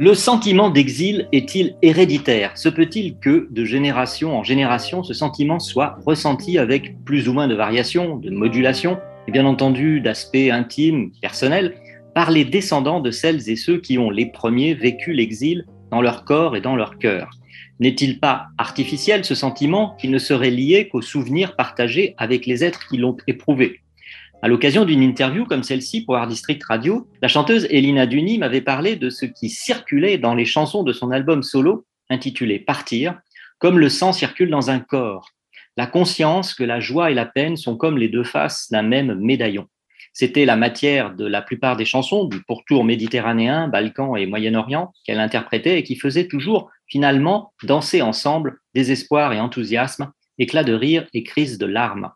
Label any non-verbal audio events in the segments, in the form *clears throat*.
Le sentiment d'exil est-il héréditaire? Se peut-il que, de génération en génération, ce sentiment soit ressenti avec plus ou moins de variations, de modulations, et bien entendu d'aspects intimes, personnels, par les descendants de celles et ceux qui ont les premiers vécu l'exil dans leur corps et dans leur cœur? N'est-il pas artificiel ce sentiment qui ne serait lié qu'aux souvenirs partagés avec les êtres qui l'ont éprouvé? À l'occasion d'une interview comme celle-ci pour Art District Radio, la chanteuse Elina Duni m'avait parlé de ce qui circulait dans les chansons de son album solo, intitulé Partir, comme le sang circule dans un corps. La conscience que la joie et la peine sont comme les deux faces d'un même médaillon. C'était la matière de la plupart des chansons du pourtour méditerranéen, Balkan et Moyen-Orient qu'elle interprétait et qui faisaient toujours finalement danser ensemble désespoir et enthousiasme, éclat de rire et crise de larmes.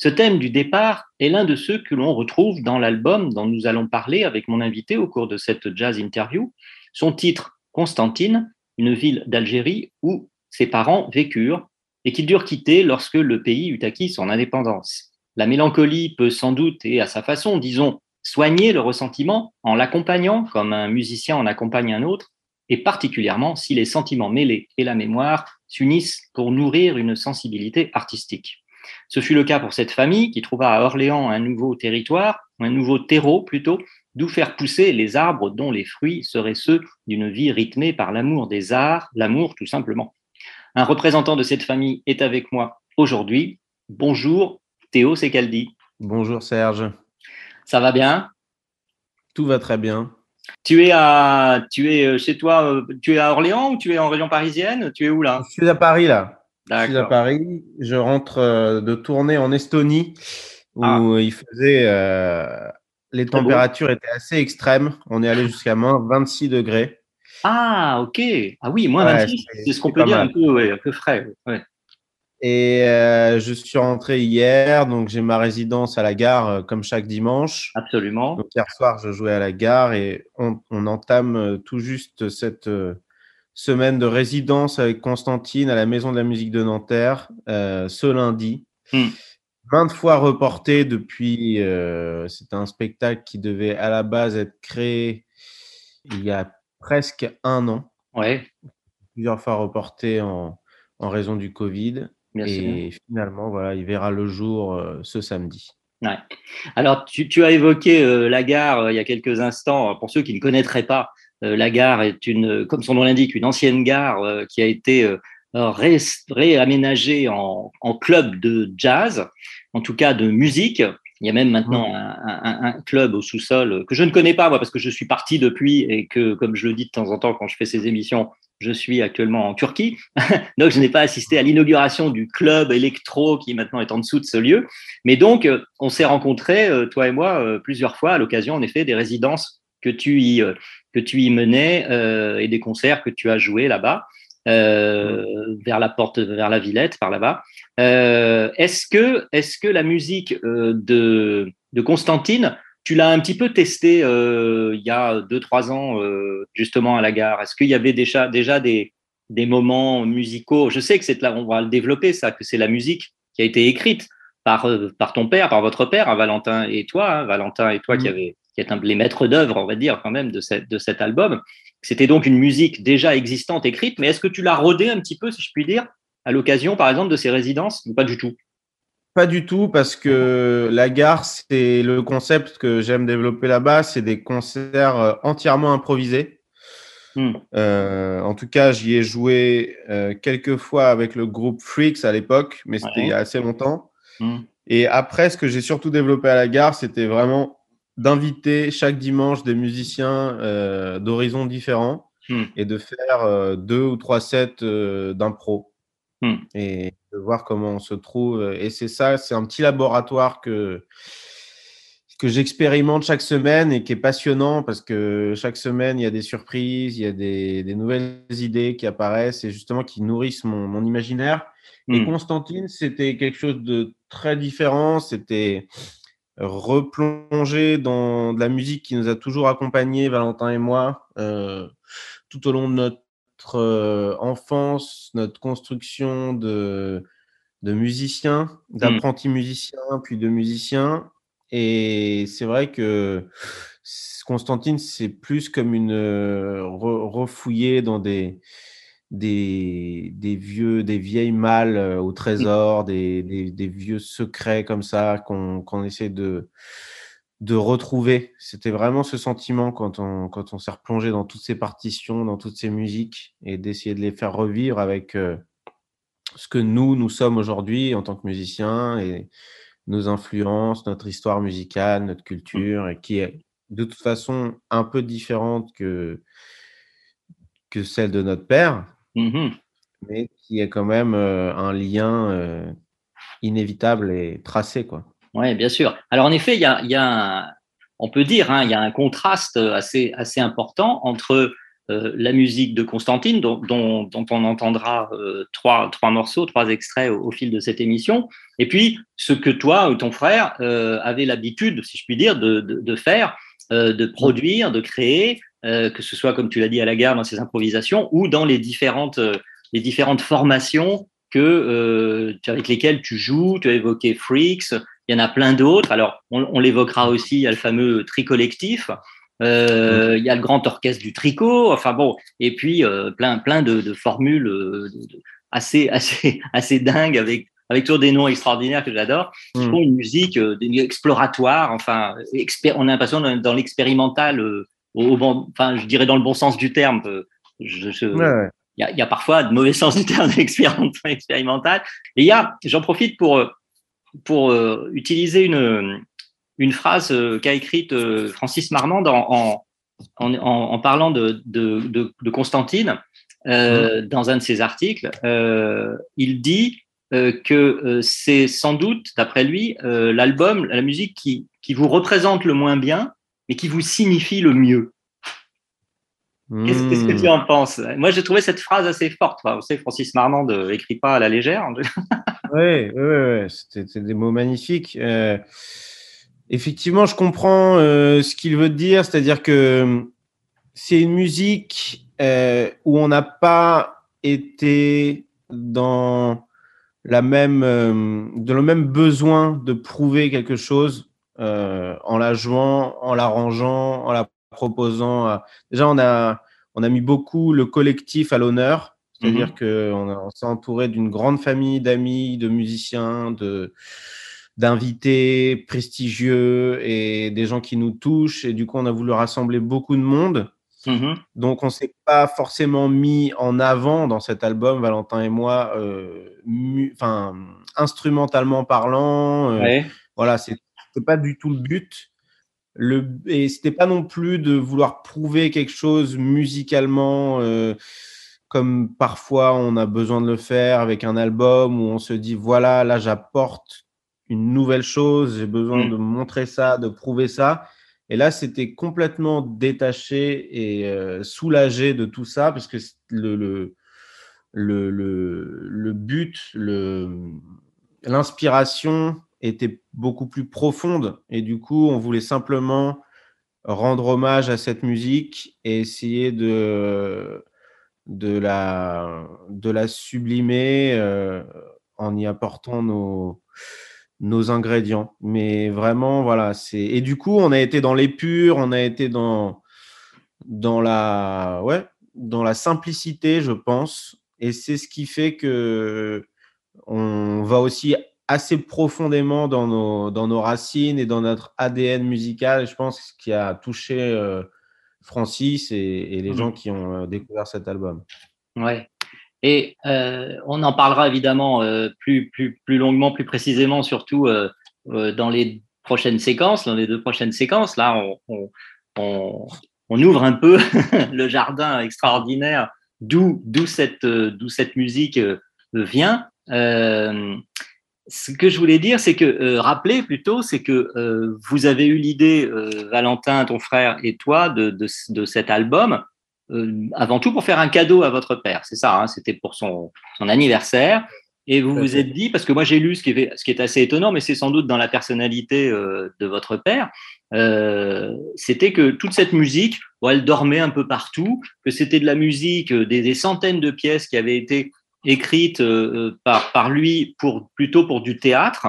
Ce thème du départ est l'un de ceux que l'on retrouve dans l'album dont nous allons parler avec mon invité au cours de cette jazz interview. Son titre, Constantine, une ville d'Algérie où ses parents vécurent et qu'ils durent quitter lorsque le pays eut acquis son indépendance. La mélancolie peut sans doute, et à sa façon, disons, soigner le ressentiment en l'accompagnant comme un musicien en accompagne un autre, et particulièrement si les sentiments mêlés et la mémoire s'unissent pour nourrir une sensibilité artistique. Ce fut le cas pour cette famille qui trouva à Orléans un nouveau territoire, un nouveau terreau plutôt, d'où faire pousser les arbres dont les fruits seraient ceux d'une vie rythmée par l'amour des arts, l'amour tout simplement. Un représentant de cette famille est avec moi aujourd'hui. Bonjour Théo Secaldi. Bonjour Serge. Ça va bien? Tout va très bien. Tu es à, tu es euh, chez toi, euh, tu es à Orléans ou tu es en région parisienne? Tu es où là? Je suis à Paris là. Je suis à. Paris. Je rentre euh, de tournée en Estonie où Ah. il faisait. euh, les températures étaient assez extrêmes. On est allé jusqu'à moins 26 degrés. Ah, ok. Ah oui, moins Ouais, 26, c'est- c'est ce qu'on peut dire mal. un peu, ouais, un peu frais. ouais. Et euh, je suis rentré hier, donc j'ai ma résidence à la gare euh, comme chaque dimanche. Absolument. Donc hier soir, je jouais à la gare et on, on entame tout juste cette semaine de résidence avec Constantine à la Maison de la musique de Nanterre euh, ce lundi. Hmm. Maintes fois reporté depuis. euh, C'était un spectacle qui devait à la base être créé il y a presque un an, Ouais, plusieurs fois reporté en, en raison du Covid. bien sûr. et finalement, voilà, il verra le jour euh, ce samedi. Ouais. Alors, tu, tu as évoqué euh, la gare euh, il y a quelques instants. Pour ceux qui ne connaîtraient pas, la gare est une, comme son nom l'indique, une ancienne gare euh, qui a été euh, ré- réaménagée en, en club de jazz, en tout cas de musique. Il y a même maintenant un, un- un club au sous-sol euh, que je ne connais pas, moi, parce que je suis parti depuis et que, comme je le dis de temps en temps quand je fais ces émissions, je suis actuellement en Turquie. *laughs* Donc, je n'ai pas assisté à l'inauguration du club électro qui maintenant est en dessous de ce lieu. Mais donc, euh, on s'est rencontrés, euh, toi et moi, euh, plusieurs fois à l'occasion, en effet, des résidences que tu y, euh, que tu y menais euh, et des concerts que tu as joués là-bas, euh, vers la porte, vers la Villette, par là-bas. Euh, est-ce que, est-ce que la musique de, de Constantine, tu l'as un petit peu testé euh, il y a deux, trois ans, justement à la gare? Est-ce qu'il y avait déjà, déjà des, des moments musicaux? Je sais que c'est là, on va le développer, ça, que c'est la musique qui a été écrite par, par ton père, par votre père, hein, Valentin et toi, hein, Valentin et toi qui, Mhm. avez, qui êtes un, les maîtres d'œuvre, on va dire, quand même, de, cette, de cet album. C'était donc une musique déjà existante, écrite, mais est-ce que tu l'as rodée un petit peu, si je puis dire, à l'occasion, par exemple, de ces résidences ou Pas du tout? Pas du tout, parce que la gare, c'est le concept que j'aime développer là-bas, c'est des concerts euh, entièrement improvisés. Hmm. Euh, en tout cas, j'y ai joué euh, quelques fois avec le groupe Freaks à l'époque, mais c'était Ouais. il y a assez longtemps. Hmm. Et après, ce que j'ai surtout développé à la gare, c'était vraiment d'inviter chaque dimanche des musiciens euh, d'horizons différents Hmm. et de faire euh, deux ou trois sets euh, d'impro. hmm. et de voir comment on se trouve. Et c'est ça, c'est un petit laboratoire que, que j'expérimente chaque semaine et qui est passionnant parce que chaque semaine, il y a des surprises, il y a des, des nouvelles idées qui apparaissent et justement qui nourrissent mon, mon imaginaire. Et hmm. Constantine, c'était quelque chose de très différent. C'était replonger dans de la musique qui nous a toujours accompagnés, Valentin et moi, euh, tout au long de notre euh, enfance, notre construction de, de musiciens, mmh. d'apprentis musiciens, puis de musiciens. Et c'est vrai que Constantine, c'est plus comme une euh, refouillée dans des, des, des, vieux, des vieilles malles euh, au trésor, des, des, des vieux secrets comme ça qu'on essaie de, de retrouver. C'était vraiment ce sentiment quand on, quand on s'est replongé dans toutes ces partitions, dans toutes ces musiques et d'essayer de les faire revivre avec euh, ce que nous, nous sommes aujourd'hui en tant que musiciens et nos influences, notre histoire musicale, notre culture et qui est de toute façon un peu différente que, que celle de notre père, Mmh mais qui est quand même euh, un lien euh, inévitable et tracé. Quoi. Oui, bien sûr. Alors en effet, il y a, y a on peut dire, hein, il y a un contraste assez, assez important entre euh, la musique de Constantine, dont, dont, on entendra trois, trois morceaux, trois extraits au, fil de cette émission, et puis ce que toi ou ton frère avez l'habitude, si je puis dire, de, de, de faire, de produire, de créer, euh, que ce soit, comme tu l'as dit, à la gare, dans ces improvisations, ou dans les différentes, euh, les différentes formations que, euh, avec lesquelles tu joues. Tu as évoqué Freaks, il y en a plein d'autres. Alors, on, l'évoquera aussi, il y a le fameux tri collectif. Euh, il y a le grand orchestre du tricot, enfin bon, et puis plein, plein de, de formules assez, *laughs* assez, assez dingues avec, avec toujours des noms extraordinaires que j'adore, qui mm. une musique exploratoire, enfin, on a l'impression dans, l'expérimental enfin, je dirais dans le bon sens du terme. Euh, il y, a, parfois de mauvais sens du terme *laughs* expérimental. Et il y a, j'en profite pour, euh, pour euh, utiliser une, une phrase qu'a écrite Francis Marmande en, en, en, parlant de, de, de, Constantine mmh. dans un de ses articles. il dit que c'est sans doute, d'après lui, l'album, la musique qui, qui vous représente le moins bien, mais qui vous signifie le mieux. Qu'est-ce que tu hmm. en penses? Moi, j'ai trouvé cette phrase assez forte. vous savez, Francis Marmand n'écrit pas à la légère. oui, oui, oui. c'était des mots magnifiques. Euh, effectivement, je comprends euh, ce qu'il veut dire, c'est-à-dire que c'est une musique euh, où on n'a pas été dans la même, dans le même besoin de prouver quelque chose euh, en la jouant, en l'arrangeant, en la proposant. Déjà, on a, on a mis beaucoup le collectif à l'honneur, c'est-à-dire mhm. qu'on on s'est entouré d'une grande famille d'amis, de musiciens, de d'invités prestigieux et des gens qui nous touchent. Et du coup, on a voulu rassembler beaucoup de monde. Mhm. Donc, on s'est pas forcément mis en avant dans cet album, Valentin et moi, euh, enfin, instrumentalement parlant. Euh, voilà, c'est pas du tout le but. Le, et c'était pas non plus de vouloir prouver quelque chose musicalement, euh, comme parfois on a besoin de le faire avec un album où on se dit voilà, là j'apporte une nouvelle chose, j'ai besoin mm. de montrer ça, de prouver ça. Et là, c'était complètement détaché et euh, soulagé de tout ça, parce que le, le, le, le but, l'inspiration était beaucoup plus profonde. Et du coup, on voulait simplement rendre hommage à cette musique et essayer de, de, la, de la sublimer euh, en y apportant nos, nos ingrédients. Mais vraiment, voilà. c'est Et du coup, on a été dans l'épure, on a été dans, dans, la, ouais, dans la simplicité, je pense. Et c'est ce qui fait que on va aussi assez profondément dans nos, dans nos racines et dans notre ADN musical. Je pense qui a touché euh, Francis et, les mmh. gens qui ont euh, découvert cet album. Ouais. Et euh, on en parlera évidemment plus, plus, plus longuement, plus précisément, surtout dans les prochaines séquences, dans les deux prochaines séquences. Là, on, on, on ouvre un peu *laughs* le jardin extraordinaire, d'où cette, cette musique vient. Euh, ce que je voulais dire, c'est que euh, rappeler plutôt, c'est que euh, vous avez eu l'idée, euh, Valentin, ton frère et toi, de, de, de cet album euh, avant tout pour faire un cadeau à votre père. C'est ça, hein, c'était pour son, son anniversaire. Et vous vous êtes dit, parce que moi j'ai lu ce qui, est, ce qui est assez étonnant, mais c'est sans doute dans la personnalité euh, de votre père, euh, c'était que toute cette musique, bon, elle dormait un peu partout, que c'était de la musique, des, des centaines de pièces qui avaient été écrites euh, par, par lui pour, plutôt pour du théâtre,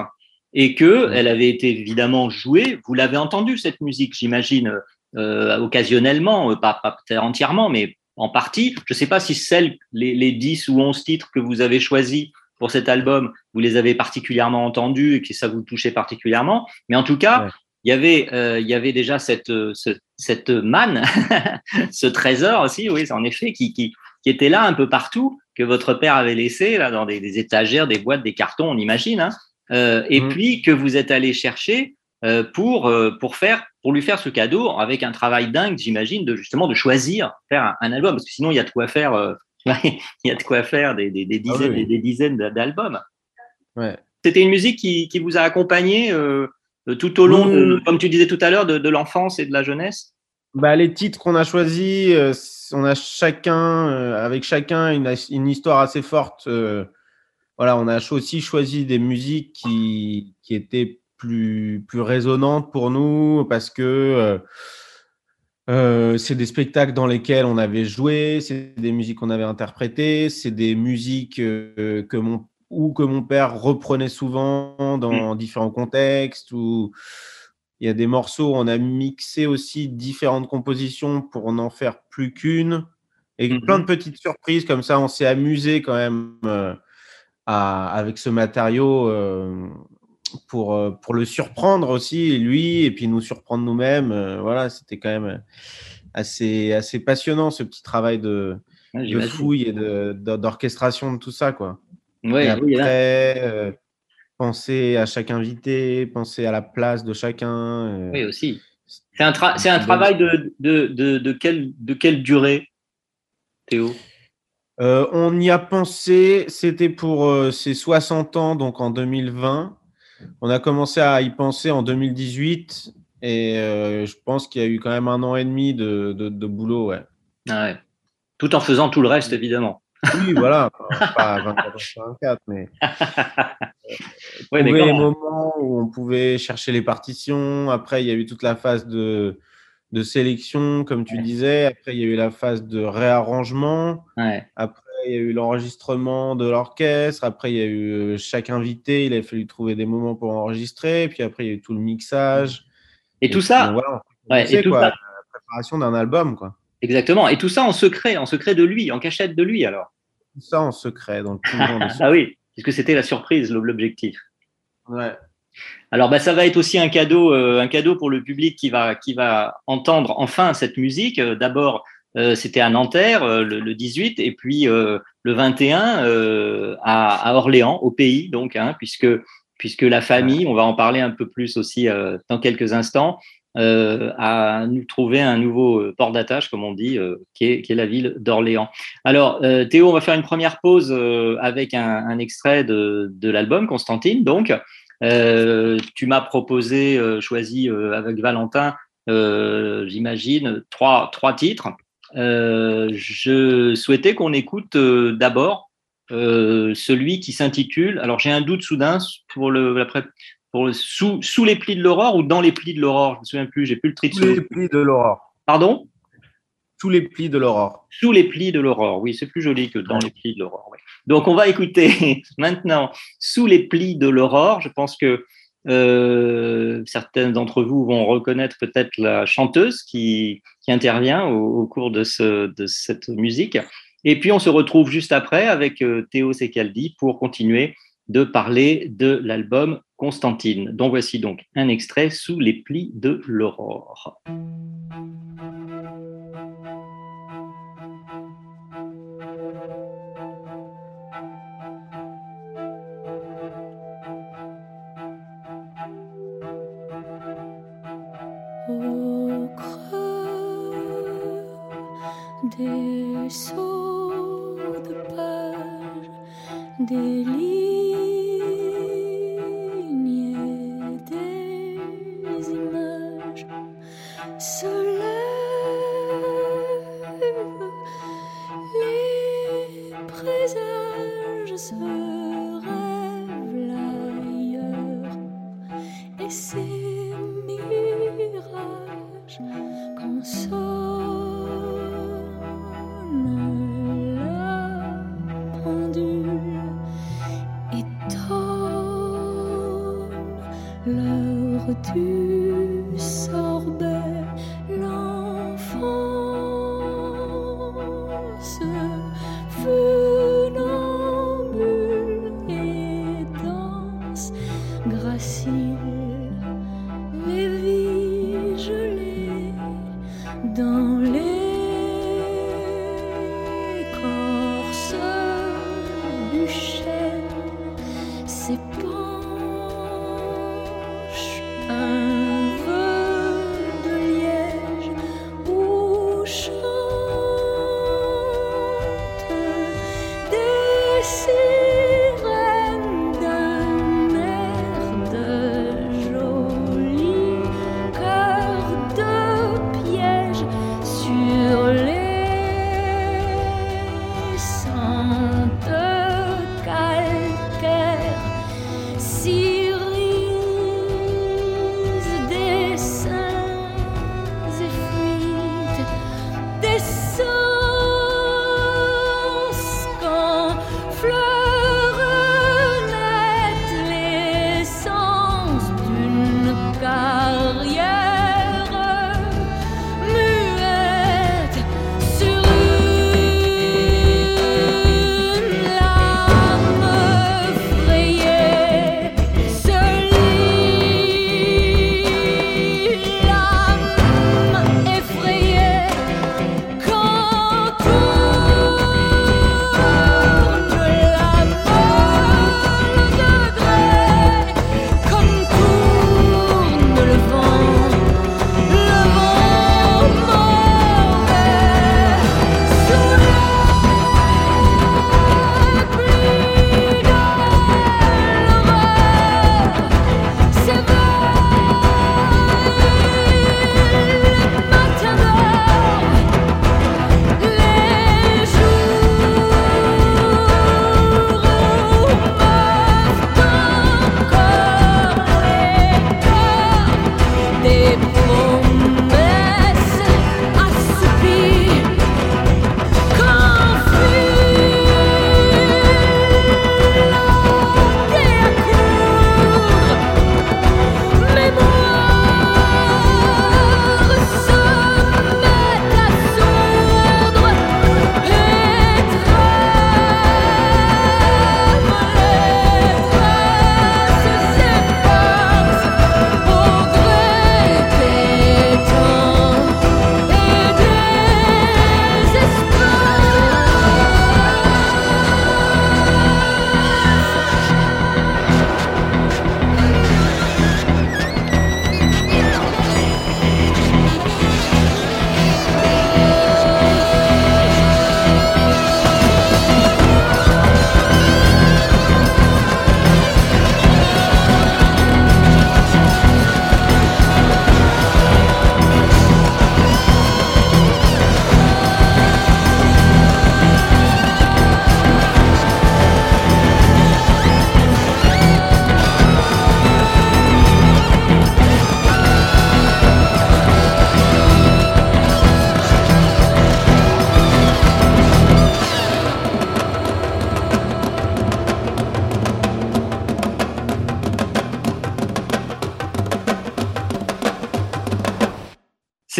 et que elle avait été évidemment jouée. Vous l'avez entendu cette musique, j'imagine, euh, occasionnellement, euh, pas, pas peut-être entièrement, mais en partie. Je ne sais pas si celles, les, les 10 ou 11 titres que vous avez choisis pour cet album, vous les avez particulièrement entendus et que ça vous touchait particulièrement. Mais en tout cas, Ouais. il y avait, euh, il y avait déjà cette, euh, ce- cette manne, *laughs* ce trésor aussi, oui, en effet, qui, qui, qui était là un peu partout, que votre père avait laissé là dans des, des étagères, des boîtes, des cartons, on imagine, hein, euh, et Mhm. puis que vous êtes allé chercher euh, pour euh, pour faire pour lui faire ce cadeau avec un travail dingue, j'imagine, de justement de choisir faire un, un album, parce que sinon il y a de quoi faire, *laughs* il y a de quoi faire des, des, des dizaines, Ah oui. des, dizaines d'albums. Ouais. C'était une musique qui, qui vous a accompagné tout au long, de, oui. comme tu disais tout à l'heure, de, de l'enfance et de la jeunesse? Bah, les titres qu'on a choisis, euh, on a chacun, euh, avec chacun, une, histoire assez forte. euh, voilà, on a aussi choisi des musiques qui, qui étaient plus, plus résonantes pour nous parce que c'est des spectacles dans lesquels on avait joué, c'est des musiques qu'on avait interprétées, c'est des musiques que mon ou que mon père reprenait souvent dans différents contextes ou il y a des morceaux, on a mixé aussi différentes compositions pour n'en faire plus qu'une. Et Mhm. plein de petites surprises comme ça, on s'est amusé quand même euh, à- avec ce matériau euh, pour, euh, pour le surprendre aussi, lui, et puis nous surprendre nous-mêmes. Voilà, c'était quand même assez, assez passionnant ce petit travail de, de fouille et de- de- d'orchestration de tout ça. Quoi. Ouais, et après, penser à chaque invité, penser à la place de chacun. euh, Oui, aussi. C'est un, tra- c'est un travail de, de, de, de, quelle, de quelle durée, Théo? Euh, on y a pensé, c'était pour euh, ses 60 ans, donc en 2020. On a commencé à y penser en 2018 et euh, je pense qu'il y a eu quand même un an et demi de, boulot. Ouais. Ah ouais. Tout en faisant tout le reste, évidemment. Oui, voilà, *laughs* pas 24 sur 24, mais *laughs* Ouais, trouver les moments où on pouvait chercher les partitions. Après, il y a eu toute la phase de, de sélection, comme tu Ouais. disais. Après, il y a eu la phase de réarrangement. Ouais. Après, il y a eu l'enregistrement de l'orchestre. Après, il y a eu euh, chaque invité. Il a fallu trouver des moments pour enregistrer. Puis après, il y a eu tout le mixage. Et tout puis, ça, voilà, ouais, sait, et tout quoi, ça- la préparation d'un album, quoi. exactement. Et tout ça en secret, en secret de lui, en cachette de lui, alors? Tout ça en secret, dans le *laughs* Ah oui, puisque c'était la surprise, l'objectif. Alors, bah, ça va être aussi un cadeau, euh, un cadeau pour le public qui va, qui va entendre enfin cette musique. Euh, D'abord, euh, c'était à Nanterre euh, le, le 18, et puis euh, le 21 euh, à, à Orléans, au pays, donc, hein, puisque, puisque la famille, on va en parler un peu plus aussi dans quelques instants, a nous trouvé un nouveau port d'attache, comme on dit, qui, est, qui est la ville d'Orléans. Alors, Théo, on va faire une première pause avec un, un extrait de, de l'album Constantine, donc. Euh, tu m'as proposé, euh, choisi euh, avec Valentin, euh, j'imagine, trois, trois titres. Euh, je souhaitais qu'on écoute euh, d'abord euh, celui qui s'intitule. Alors j'ai un doute soudain pour le, pré- pour le sous, sous les plis de l'aurore ou dans les plis de l'aurore? Je me souviens plus. J'ai plus le titre. Tous sous- les plis de l'aurore. Pardon? Tous les plis de l'aurore. Sous les plis de l'aurore. Oui, c'est plus joli que dans les plis de l'aurore. oui. Donc, on va écouter *laughs* maintenant Sous les plis de l'aurore. Je pense que euh, certains d'entre vous vont reconnaître peut-être la chanteuse qui, qui intervient au, au cours de, ce, de cette musique. Et puis, on se retrouve juste après avec euh, Théo Secaldi pour continuer de parler de l'album Constantine. Donc, voici donc un extrait Sous les plis de l'aurore. Mandeli.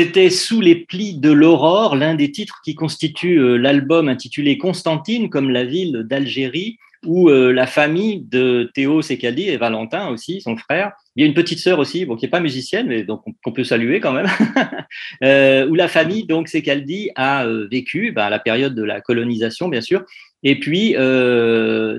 C'était Sous les plis de l'aurore, l'un des titres qui constitue euh, l'album intitulé Constantine, comme la ville d'Algérie, où euh, la famille de Théo Secali et Valentin aussi, son frère, il y a une petite sœur aussi, bon, qui n'est pas musicienne, mais donc qu'on peut saluer quand même, *laughs* euh, où la famille donc a vécu ben, à la période de la colonisation, bien sûr. Et puis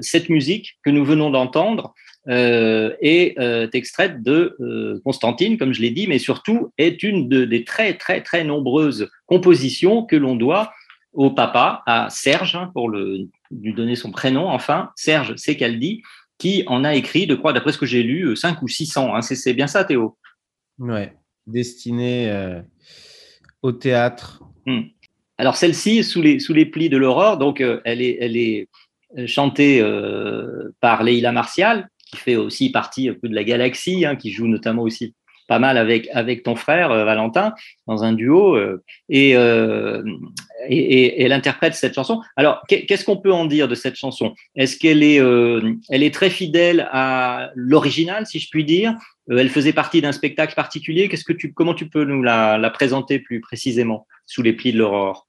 cette musique que nous venons d'entendre, euh, est euh, extraite de euh, Constantine, comme je l'ai dit, mais surtout est une des très, très, très nombreuses compositions que l'on doit au papa, à Serge, hein, pour lui donner son prénom, enfin, Serge Secaldi, qui en a écrit, de d'après ce que j'ai lu, 5 ou 600. Hein, c'est bien ça, Théo? Ouais, destiné au théâtre. Hmm. Alors celle-ci, sous les, sous les plis de l'aurore, donc elle est, elle est chantée par Leila Martial, qui fait aussi partie un peu de la galaxie, hein, qui joue notamment aussi pas mal avec, avec ton frère euh, Valentin dans un duo, euh, et, euh, et, et- elle interprète cette chanson. Alors qu'est- qu'est-ce qu'on peut en dire de cette chanson? Est-ce qu'elle est, elle est très fidèle à l'original, si je puis dire? Elle faisait partie d'un spectacle particulier? Qu'est-ce que tu, comment tu peux nous la présenter plus précisément sous les plis de l'aurore?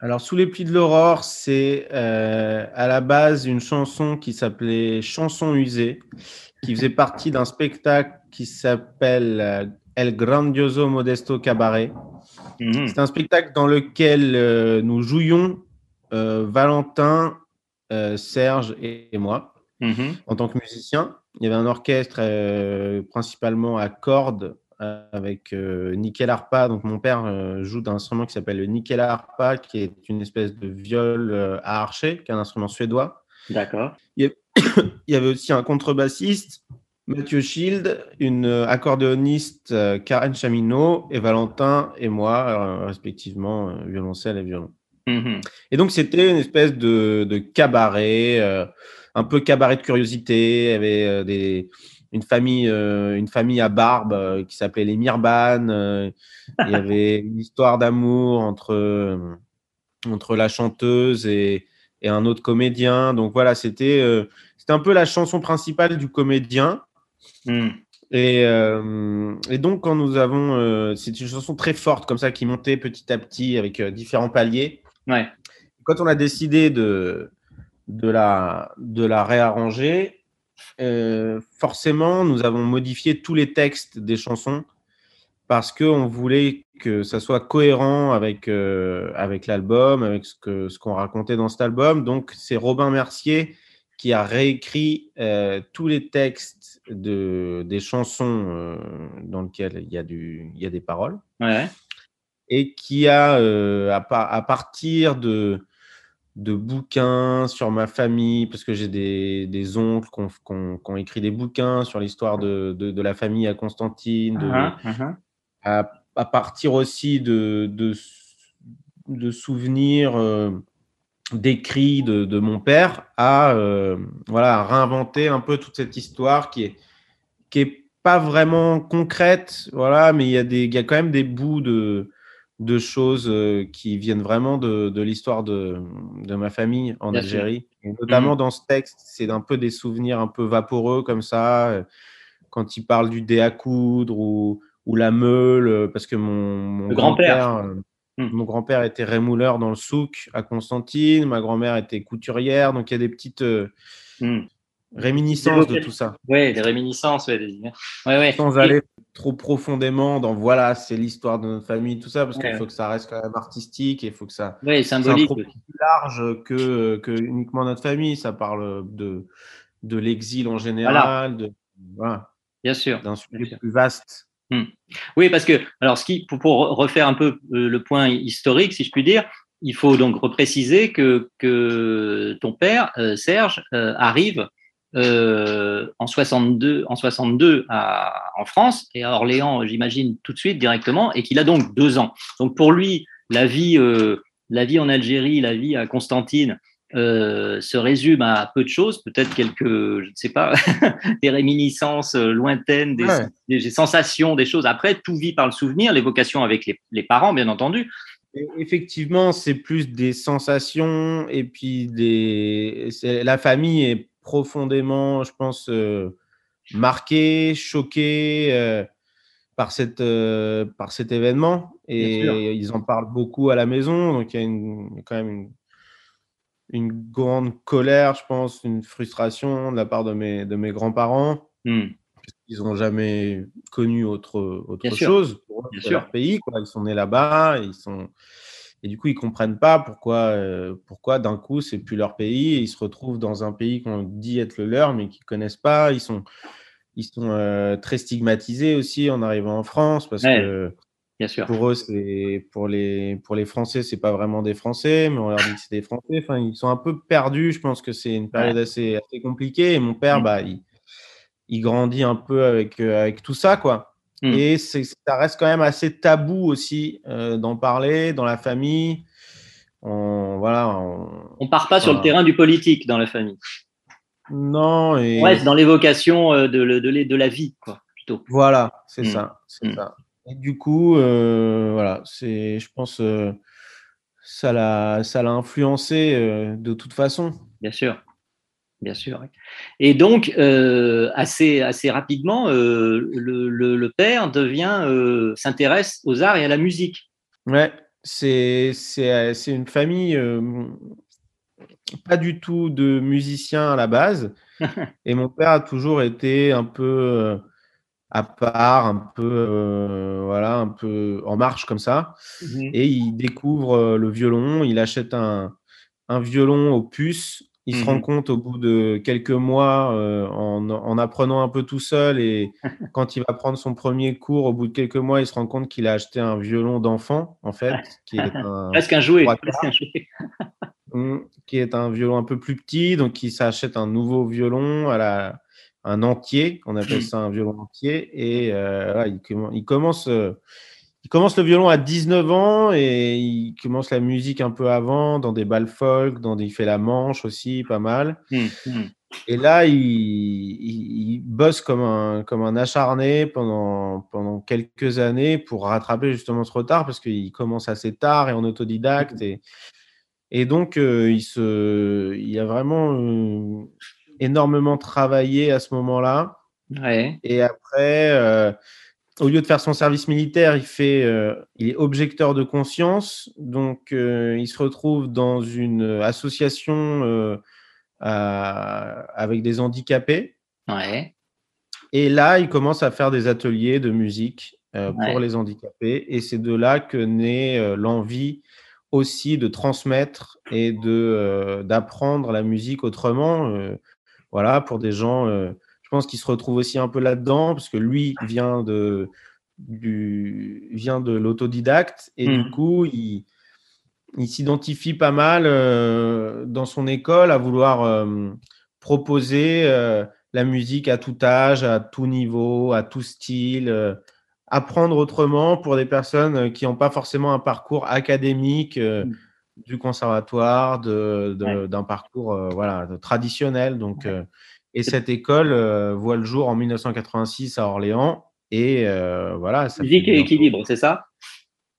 Alors, Sous les plis de l'aurore, c'est euh, à la base une chanson qui s'appelait Chanson usée, qui faisait partie d'un spectacle qui s'appelle euh, El Grandioso Modesto Cabaret. Mhm. C'est un spectacle dans lequel euh, nous jouions euh, Valentin, Serge et, et moi Mhm. en tant que musicien. Il y avait un orchestre principalement à cordes avec euh, nickel harpa. Donc mon père euh, joue d'un instrument qui s'appelle le nickel harpa, qui est une espèce de viol euh, à archer, qui est un instrument suédois. D'accord. Il y *coughs* avait aussi un contrebassiste, Mathieu Schild, une euh, accordéoniste, Karen Chaminot, et Valentin et moi, respectivement, violoncelle et violon. Mhm. Et donc, c'était une espèce de, de cabaret, un peu cabaret de curiosité. Il y avait des, une, famille, euh, une famille à barbe euh, qui s'appelait les Mirban. euh, il y avait *laughs* une histoire d'amour entre, entre la chanteuse et, et un autre comédien. Donc voilà, c'était c'était un peu la chanson principale du comédien. Mhm. Et, et donc, quand nous avons. c'est une chanson très forte, comme ça, qui montait petit à petit avec différents paliers. Ouais. Quand on a décidé de, de, la, de la réarranger, euh, forcément, nous avons modifié tous les textes des chansons parce qu'on voulait que ça soit cohérent avec, euh, avec l'album, avec ce qu'on ce qu'on racontait dans cet album. Donc, c'est Robin Mercier qui a réécrit euh, tous les textes de, des chansons dans lesquelles il y, a du, il y a des paroles Ouais. et qui a, à partir de, de bouquins sur ma famille, parce que j'ai des, des oncles qui ont, écrit des bouquins sur l'histoire de, de, de la famille à Constantine, de, Mhm. Mhm. à, à partir aussi de, de, souvenirs euh, d'écrits de, de mon père, à, euh, voilà, à réinventer un peu toute cette histoire qui est, qui est pas vraiment concrète, voilà, mais il y, a des, il y a quand même des bouts de, de choses euh, qui viennent vraiment de, de l'histoire de, de ma famille en Bien. Algérie. Et notamment dans ce texte, c'est un peu des souvenirs un peu vaporeux comme ça, euh, quand il parle du dé à coudre ou, ou la meule, euh, parce que mon, grand-père. mon grand-père était rémouleur dans le souk à Constantine, ma grand-mère était couturière, donc il y a des petites Mhm. réminiscences de tout ça. Ouais, des réminiscences, ouais, ouais. Sans Et- aller trop profondément dans voilà, c'est l'histoire de notre famille, tout ça, parce qu'il faut que ça reste quand même artistique et il faut que ça un symbolique. plus large que, que uniquement notre famille. Ça parle de, de l'exil en général, de, voilà, Bien sûr. d'un sujet sûr. plus vaste. Oui, parce que, alors, ce qui, pour, pour refaire un peu euh, le point historique, si je puis dire, il faut donc repréciser que, que ton père, euh, Serge, euh, arrive euh, en 62, en 62 à, en France et à Orléans, j'imagine, tout de suite directement, et qu'il a donc deux ans. Donc, pour lui, la vie, euh, la vie en Algérie, la vie à Constantine, euh, se résume à peu de choses, peut-être quelques, je ne sais pas, *laughs* des réminiscences euh, lointaines, des, Ouais. des- des sensations, des choses. Après, tout vit par le souvenir, l'évocation avec les, les parents, bien entendu. Effectivement, c'est plus des sensations et puis des. La famille est profondément, je pense, euh, marquée, choquée euh, par, cette, euh, par cet événement. Et ils en parlent beaucoup à la maison. Donc il y a une- quand même une, une grande colère, je pense, une frustration de la part de mes, de mes grands-parents. Hmm. Ils n'ont jamais connu autre, autre Bien sûr. chose. Pour Bien sûr. leur pays. Quoi. Ils sont nés là-bas. Ils sont... Et du coup, ils ne comprennent pas pourquoi, euh, pourquoi d'un coup, c'est plus leur pays. Et ils se retrouvent dans un pays qu'on dit être le leur, mais qu'ils ne connaissent pas. Ils sont, ils sont euh, très stigmatisés aussi en arrivant en France parce Ouais. que Bien sûr. Pour eux, c'est pour les pour les Français, c'est pas vraiment des Français, mais on leur dit que c'est des Français. Enfin, ils sont un peu perdus. Je pense que c'est une période assez assez compliquée. Et mon père, Mm. bah, il, il grandit un peu avec euh, avec tout ça, quoi. Mm. Et c'est ça reste quand même assez tabou aussi euh, d'en parler dans la famille. On voilà. On, On part pas sur le terrain du politique dans la famille. non et On reste dans l'évocation euh, de, de, les- de la vie, quoi, plutôt. Voilà, c'est Mm. ça, c'est Mm. ça. Et du coup, euh, voilà, c'est, je pense, euh, ça l'a, ça l'a influencé de toute façon. Bien sûr. Bien sûr. oui. Et donc, euh, assez, assez rapidement, euh, le, le- le père devient, euh, s'intéresse aux arts et à la musique. Ouais, c'est, c'est, c'est une famille pas du tout de musiciens à la base. *laughs* Et mon père a toujours été un peu à part, un peu, euh, voilà, un peu en marche comme ça. Et il découvre euh, le violon, il achète un, un violon aux puces. Il se Mhm. rend compte au bout de quelques mois, euh, en, en apprenant un peu tout seul, et *laughs* quand il va prendre son premier cours, au bout de quelques mois, il se rend compte qu'il a acheté un violon d'enfant, en fait, qui est *laughs* un, Presque un jouet. trois presque un jouet. Mm, qui est un violon un peu plus petit, donc il s'achète un nouveau violon à la, un entier, on appelle ça un violon entier, et euh, il commence, euh, il commence le violon à 19 ans et il commence la musique un peu avant, dans des balles folk, dans des, il fait la manche aussi, pas mal. Hum, hum. Et là, il, il- il bosse comme un, comme un acharné pendant, pendant quelques années pour rattraper justement ce retard parce qu'il commence assez tard et en autodidacte. Et, et donc, euh, il, se, il a vraiment euh, énormément travaillé à ce moment-là. Ouais. Et après, euh, au lieu de faire son service militaire, il, fait, euh, il est objecteur de conscience. Donc, euh, il se retrouve dans une association euh, à- avec des handicapés. Ouais. Et là, il commence à faire des ateliers de musique pour Ouais. les handicapés. Et c'est de là que naît l'envie aussi de transmettre et de d'apprendre la musique autrement. voilà, pour des gens, je pense qu'ils se retrouvent aussi un peu là-dedans, parce que lui vient de, du, vient de l'autodidacte. Et Mhm. du coup, il, il s'identifie pas mal euh, dans son école à vouloir euh, proposer euh, la musique à tout âge, à tout niveau, à tout style, apprendre autrement pour des personnes qui n'ont pas forcément un parcours académique Mm. du conservatoire, de- de- Ouais. d'un parcours voilà, de- traditionnel. Donc, et cette école euh, voit le jour en 1986 à Orléans. Et euh, voilà, ça Musique et équilibre, c'est ça?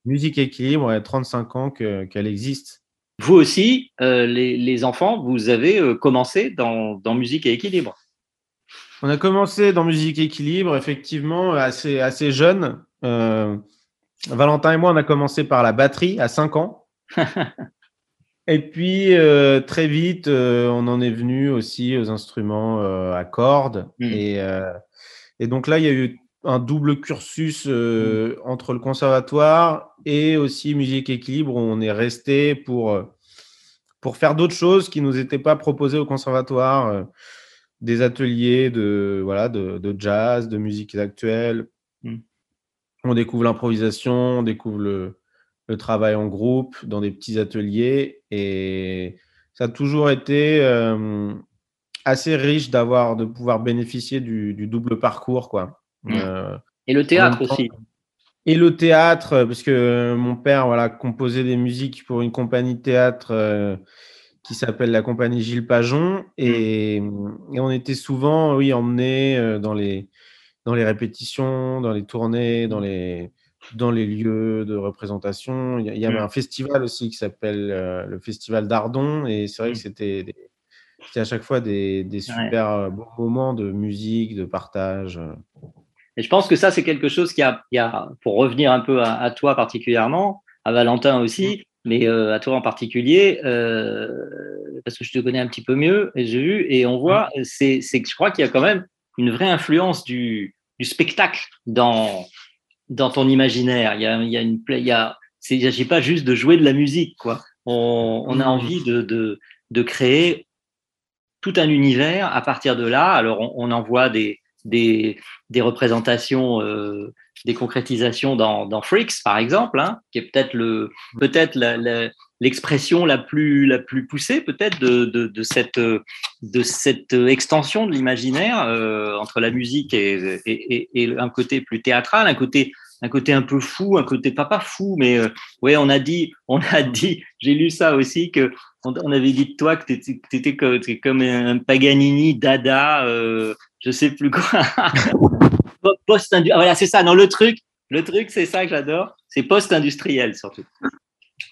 Musique équilibre, ouais, 35 ans que- qu'elle existe. Vous aussi, euh, les, les enfants, vous avez commencé dans, dans musique et équilibre? On a commencé dans Musique Équilibre, effectivement, assez, assez jeune. Valentin et moi, on a commencé par la batterie à 5 ans. *laughs* et puis, euh, très vite, euh, on en est venu aussi aux instruments euh, à cordes. Mm. Et, et donc là, il y a eu un double cursus euh, entre le conservatoire et aussi Musique Équilibre, où on est resté pour, pour faire d'autres choses qui nous étaient pas proposées au conservatoire. des ateliers de, voilà, de, de jazz, de musique actuelle. Mm. On découvre l'improvisation, on découvre le, le travail en groupe dans des petits ateliers. Et ça a toujours été euh, assez riche d'avoir, de pouvoir bénéficier du, du double parcours. Quoi. Mm. Euh, Et le théâtre temps, aussi. et le théâtre, parce que mon père voilà, composait des musiques pour une compagnie de théâtre euh, qui s'appelle la compagnie Gilles Pajon. Et, et on était souvent oui, emmenés euh, dans les, dans les répétitions, dans les tournées, dans les, dans les lieux de représentation. Il y, avait Mm. un festival aussi qui s'appelle euh, le Festival d'Ardon. Et c'est vrai que Mm. c'était des- à chaque fois des, des super euh, bons moments de musique, de partage. Et je pense que ça, c'est quelque chose qui a, qui a- pour revenir un peu à, à toi particulièrement, à Valentin aussi, mais euh, à toi en particulier, euh, parce que je te connais un petit peu mieux, et j'ai vu, et on voit, c'est c'est que je crois qu'il y a quand même une vraie influence du, du spectacle dans, dans ton imaginaire. Il y a, il y a une, il y a, il s'agit pas juste de jouer de la musique, quoi. On, on a envie de, de, de créer tout un univers à partir de là. Alors, on, on envoie des, des, des représentations euh, des concrétisations dans, dans Freaks, par exemple, hein, qui est peut-être le peut-être la- la- l'expression la plus la plus poussée peut-être de, de, de cette de cette extension de l'imaginaire euh, entre la musique et, et, et, un côté plus théâtral, un côté un côté un peu fou, un côté pas pas fou, mais euh, ouais, on a dit, on a *laughs* dit, j'ai lu ça aussi que on, avait dit de toi que t'étais comme, t'es comme un Paganini, Dada, euh, je sais plus quoi. *laughs* post ah, voilà, c'est ça. Non, le truc, le truc, c'est ça que j'adore, c'est post-industriel surtout.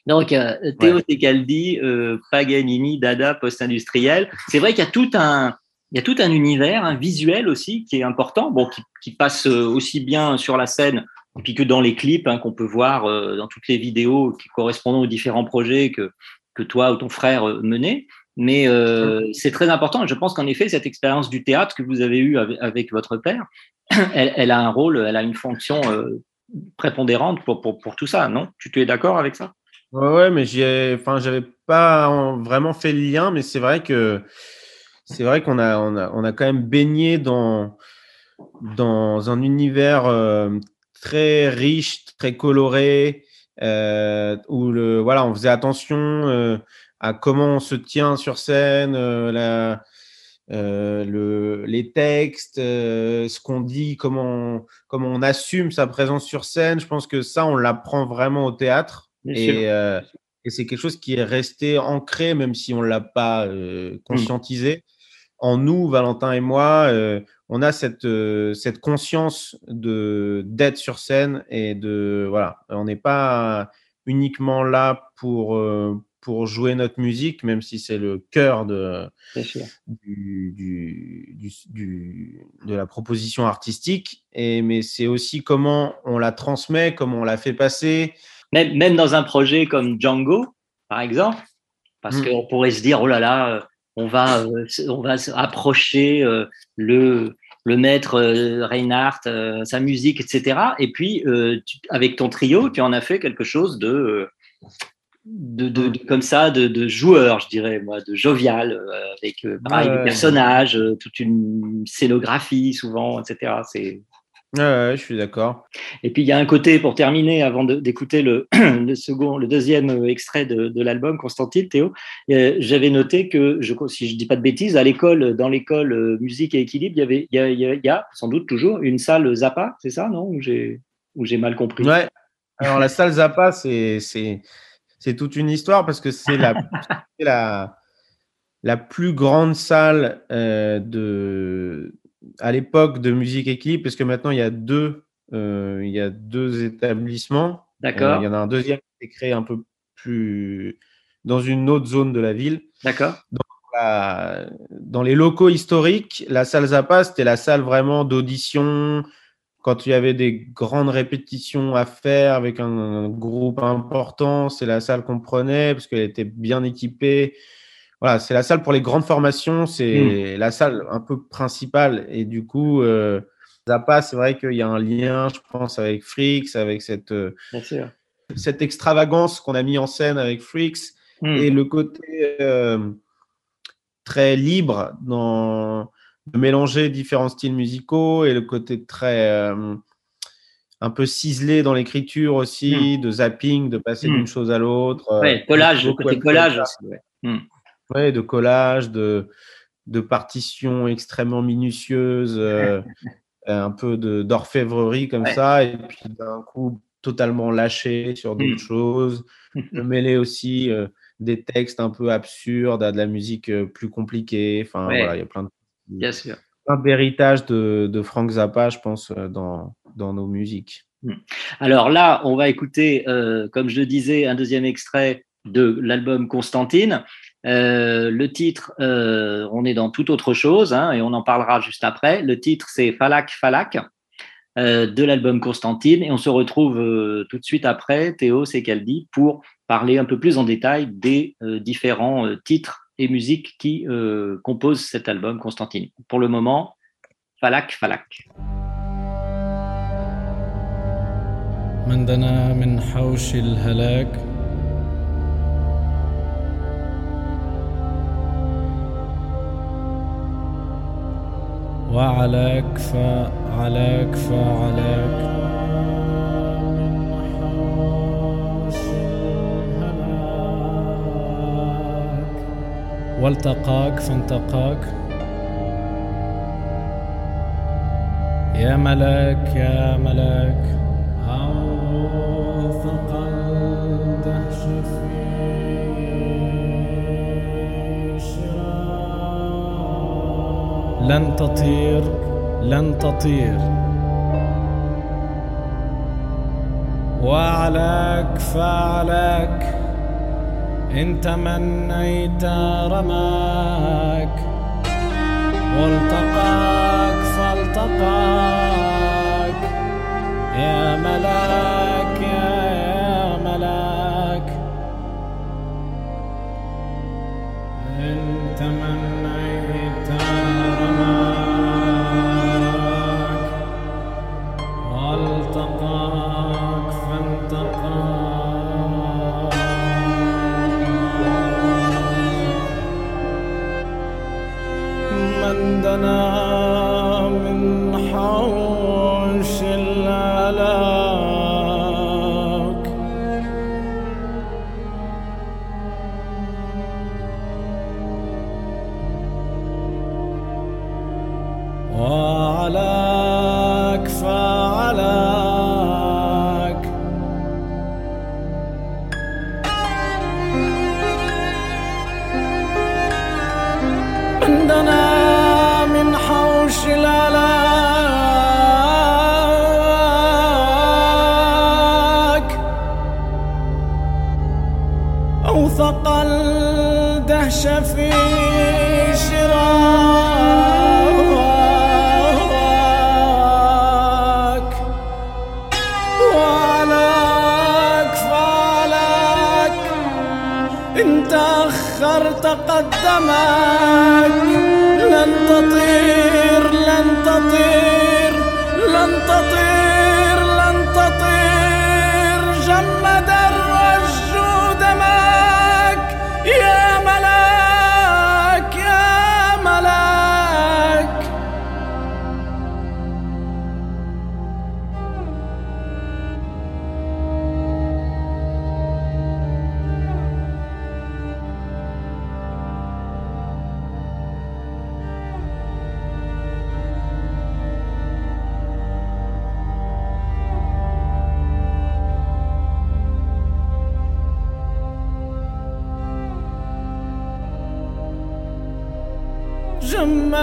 Donc, euh, Théo Tecaldi, euh, Paganini, Dada, post-industriel. C'est vrai qu'il y a tout un, il y a tout un univers un visuel aussi qui est important, bon, qui, qui passe euh, aussi bien sur la scène et puis que dans les clips hein, qu'on peut voir euh, dans toutes les vidéos qui correspondent aux différents projets que, que toi ou ton frère menez. Mais euh, c'est très important. Je pense qu'en effet, cette expérience du théâtre que vous avez eue avec, avec votre père, *clears throat* elle, elle a un rôle, elle a une fonction euh, prépondérante pour, pour, pour tout ça, non? Tu, tu es d'accord avec ça? Ouais, mais j'y ai, enfin, j'avais pas en- vraiment fait le lien, mais c'est vrai que c'est vrai qu'on a, on a, on a quand même baigné dans, dans un univers euh, très riche, très coloré, euh, où le, voilà, on faisait attention euh, à comment on se tient sur scène, la, le, les textes, ce qu'on dit, comment comment on assume sa présence sur scène. Je pense que ça, on l'apprend vraiment au théâtre. Et, euh, et c'est quelque chose qui est resté ancré, même si on ne l'a pas euh, conscientisé. En nous, Valentin et moi, euh, on a cette, cette conscience de d'être sur scène et de voilà, on n'est pas uniquement là pour pour jouer notre musique, même si c'est le cœur de Bien sûr. du, du, du, du- de la proposition artistique. Et mais c'est aussi comment on la transmet, comment on la fait passer. Même, même dans un projet comme Django, par exemple, parce Mm. qu'on pourrait se dire, oh là là, euh, on va, euh, on va approcher euh, le, le maître Reinhardt, sa musique, etc. Et puis, tu- avec ton trio, tu en as fait quelque chose de, de, de- de- comme ça, de, de joueur, je dirais, moi, de jovial, euh, avec euh, pareil, des personnages, toute une scénographie souvent, etc. C'est Ouais, je suis d'accord. et puis il y a un côté, pour terminer, avant d'écouter le, *clears throat* le second, le deuxième euh, extrait de, de l'album, Constantine, Théo, euh, j'avais noté que, je, si je dis pas de bêtises, à l'école, dans l'école euh, musique et équilibre, il y avait, il y a, il y a- il y a sans doute toujours une salle Zappa, c'est ça, non Ou j'ai, mal compris? Ouais. Alors la salle Zappa, c'est toute une histoire parce que c'est la *laughs* la la plus grande salle euh, de à l'époque de musique équilibre parce que maintenant il y a deux euh, il y a deux établissements. D'accord. Euh, il y en a un deuxième qui est créé un peu plus dans une autre zone de la ville. D'accord. La- dans les locaux historiques, la salle Zappa, c'était la salle vraiment d'audition, quand il y avait des grandes répétitions à faire avec un, un groupe important, c'est la salle qu'on prenait parce qu'elle était bien équipée. Voilà, c'est la salle pour les grandes formations, c'est la salle un peu principale. Et du coup, euh, Zappa, c'est vrai qu'il y a un lien, je pense, avec Freaks, avec cette, euh, cette extravagance qu'on a mis en scène avec Freaks Hmm. et le côté euh, très libre dans de mélanger différents styles musicaux et le côté très euh, un peu ciselé dans l'écriture aussi, de zapping, de passer d'une chose à l'autre. Ouais, collage, le côté collage ça. aussi. ouais. Ouais, de collage, de, de partitions extrêmement minutieuses, euh, *laughs* un peu d'orfèvrerie comme Ouais. ça, et puis d'un coup totalement lâché sur d'autres Mm. choses, de *laughs* mêler aussi euh, des textes un peu absurdes à de la musique euh, plus compliquée. Enfin, Ouais. voilà, il y a plein de Bien sûr. plein d'héritage de, de Frank Zappa, je pense, dans, dans nos musiques. Alors là, on va écouter, comme je le disais, un deuxième extrait de l'album Constantine. Euh, le titre, euh, on est dans toute autre chose, hein, et on en parlera juste après. Le titre, c'est Falak Falak euh, de l'album Constantine, et on se retrouve euh, tout de suite après, Théo Secaldi, pour parler un peu plus en détail des euh, différents euh, titres et musiques qui euh, composent cet album Constantine. Pour le moment, Falak Falak. من دنا من حوش الهلاك وعليك فعليك فعليك والتقاك فانتقاك. يا ملاك يا ملاك. آه، أوثقك لن تطير لن تطير. وعلاك فعلاك إن تمنيت رماك. والتقاك فالتقاك. يا ملاك إن تأخرت قدمك لن تطير لن تطير.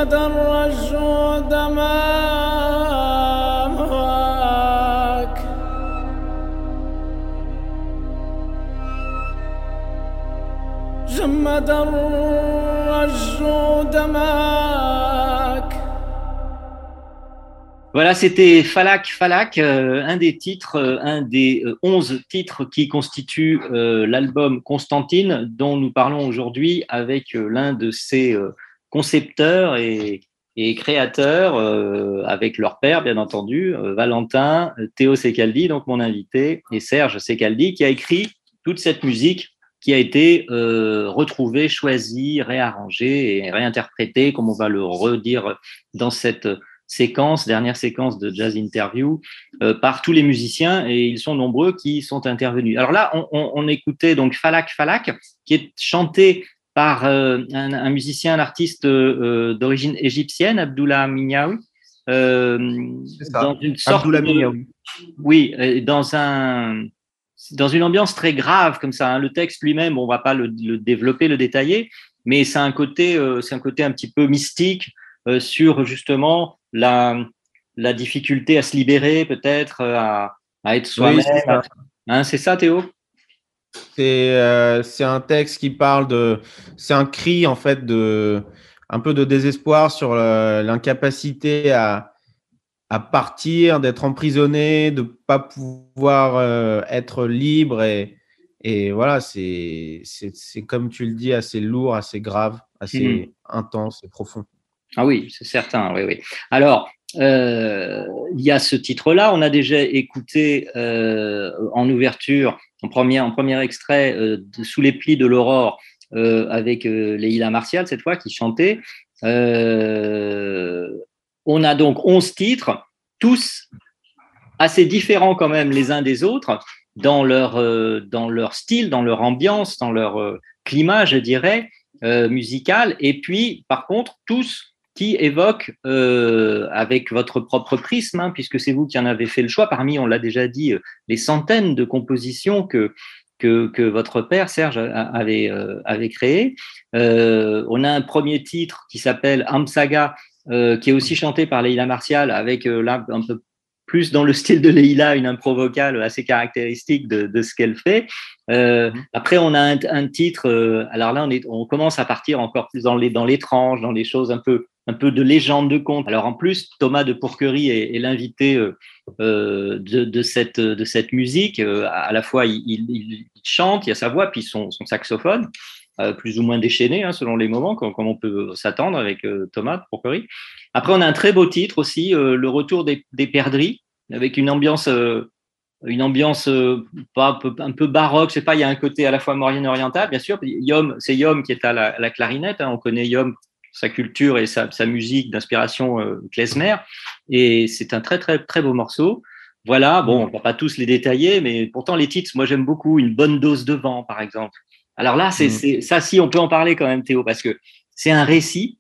جمد الرج دمك جمد الرج دمك Voilà, c'était Falak Falak, euh, un des titres, euh, un des euh, onze titres qui constituent euh, l'album Constantine, dont nous parlons aujourd'hui avec euh, l'un de ses euh, concepteurs et, créateurs, euh, avec leur père, bien entendu, euh, Valentin, euh, Théo Secaldi, donc mon invité, et Serge Secaldi, qui a écrit toute cette musique qui a été retrouvée, choisie, réarrangée et réinterprétée, comme on va le redire dans cette séquence, dernière séquence de jazz interview, par tous les musiciens et ils sont nombreux qui sont intervenus. Alors là, on écoutait donc Falak Falak, qui est chanté par euh, un, un musicien, un artiste euh, d'origine égyptienne, Abdullah Minyaoui, euh, dans une sorte Abdullah de- oui, euh, dans un dans une ambiance très grave comme ça. hein. Le texte lui-même, on va pas le, le développer, le détailler, mais c'est un côté, euh, c'est un côté un petit peu mystique euh, sur justement la la difficulté à se libérer, peut-être euh, à, à être soi-même. Oui, c'est ça. Hein, c'est ça, Théo? C'est euh, c'est un texte qui parle de. C'est un cri, en fait, de. Un peu de désespoir sur l'incapacité à, à partir, d'être emprisonné, de pas pouvoir euh, être libre. Et, et voilà, c'est comme tu le dis, assez lourd, assez grave, assez Mhm. intense et profond. Ah oui, c'est certain, oui, oui. Alors, euh, il y a ce titre-là. On a déjà écouté euh, en ouverture, en premier, extrait, euh, de Sous les plis de l'aurore, euh, avec euh, Leïla Martial, cette fois, qui chantait. On a donc 11 titres, tous assez différents quand même les uns des autres, dans leur, dans leur style, dans leur ambiance, dans leur climat, je dirais. musicales, et puis, par contre, tous qui évoquent, euh, avec votre propre prisme, hein, puisque c'est vous qui en avez fait le choix, parmi, on l'a déjà dit, euh, les centaines de compositions que, que, que votre père, Serge, avait, euh, avait créées. Euh, on a un premier titre qui s'appelle Amsaga, euh, qui est aussi chanté par Leila Martial, avec euh, là un peu plus dans le style de Leila, une impro vocale assez caractéristique de, de ce qu'elle fait. Euh, Après, on a un, un titre. euh, alors là, on, est, on commence à partir encore plus dans les dans l'étrange, dans les choses un peu un peu de légende de conte. Alors en plus, Thomas de Pourquerie est, l'invité euh, euh, de, cette de cette musique. Euh, à la fois, il, chante, il y a sa voix, puis son, son saxophone, plus ou moins déchaîné hein, selon les moments, comme, on peut s'attendre avec Thomas de Pourquerie. Après, on a un très beau titre aussi, le retour des, des perdrix, avec une ambiance une ambiance pas un peu, baroque, je sais pas, il y a un côté à la fois moyen-oriental, bien sûr. Yom, c'est Yom qui est à la, la clarinette, hein, on connaît Yom, sa culture et sa, sa musique d'inspiration euh, klezmer, et c'est un très très très beau morceau. Voilà, bon, on va pas tous les détailler, mais pourtant les titres, moi j'aime beaucoup, une bonne dose de vent, par exemple. Alors là, c'est Mm. ça, si on peut en parler quand même, Théo, parce que c'est un récit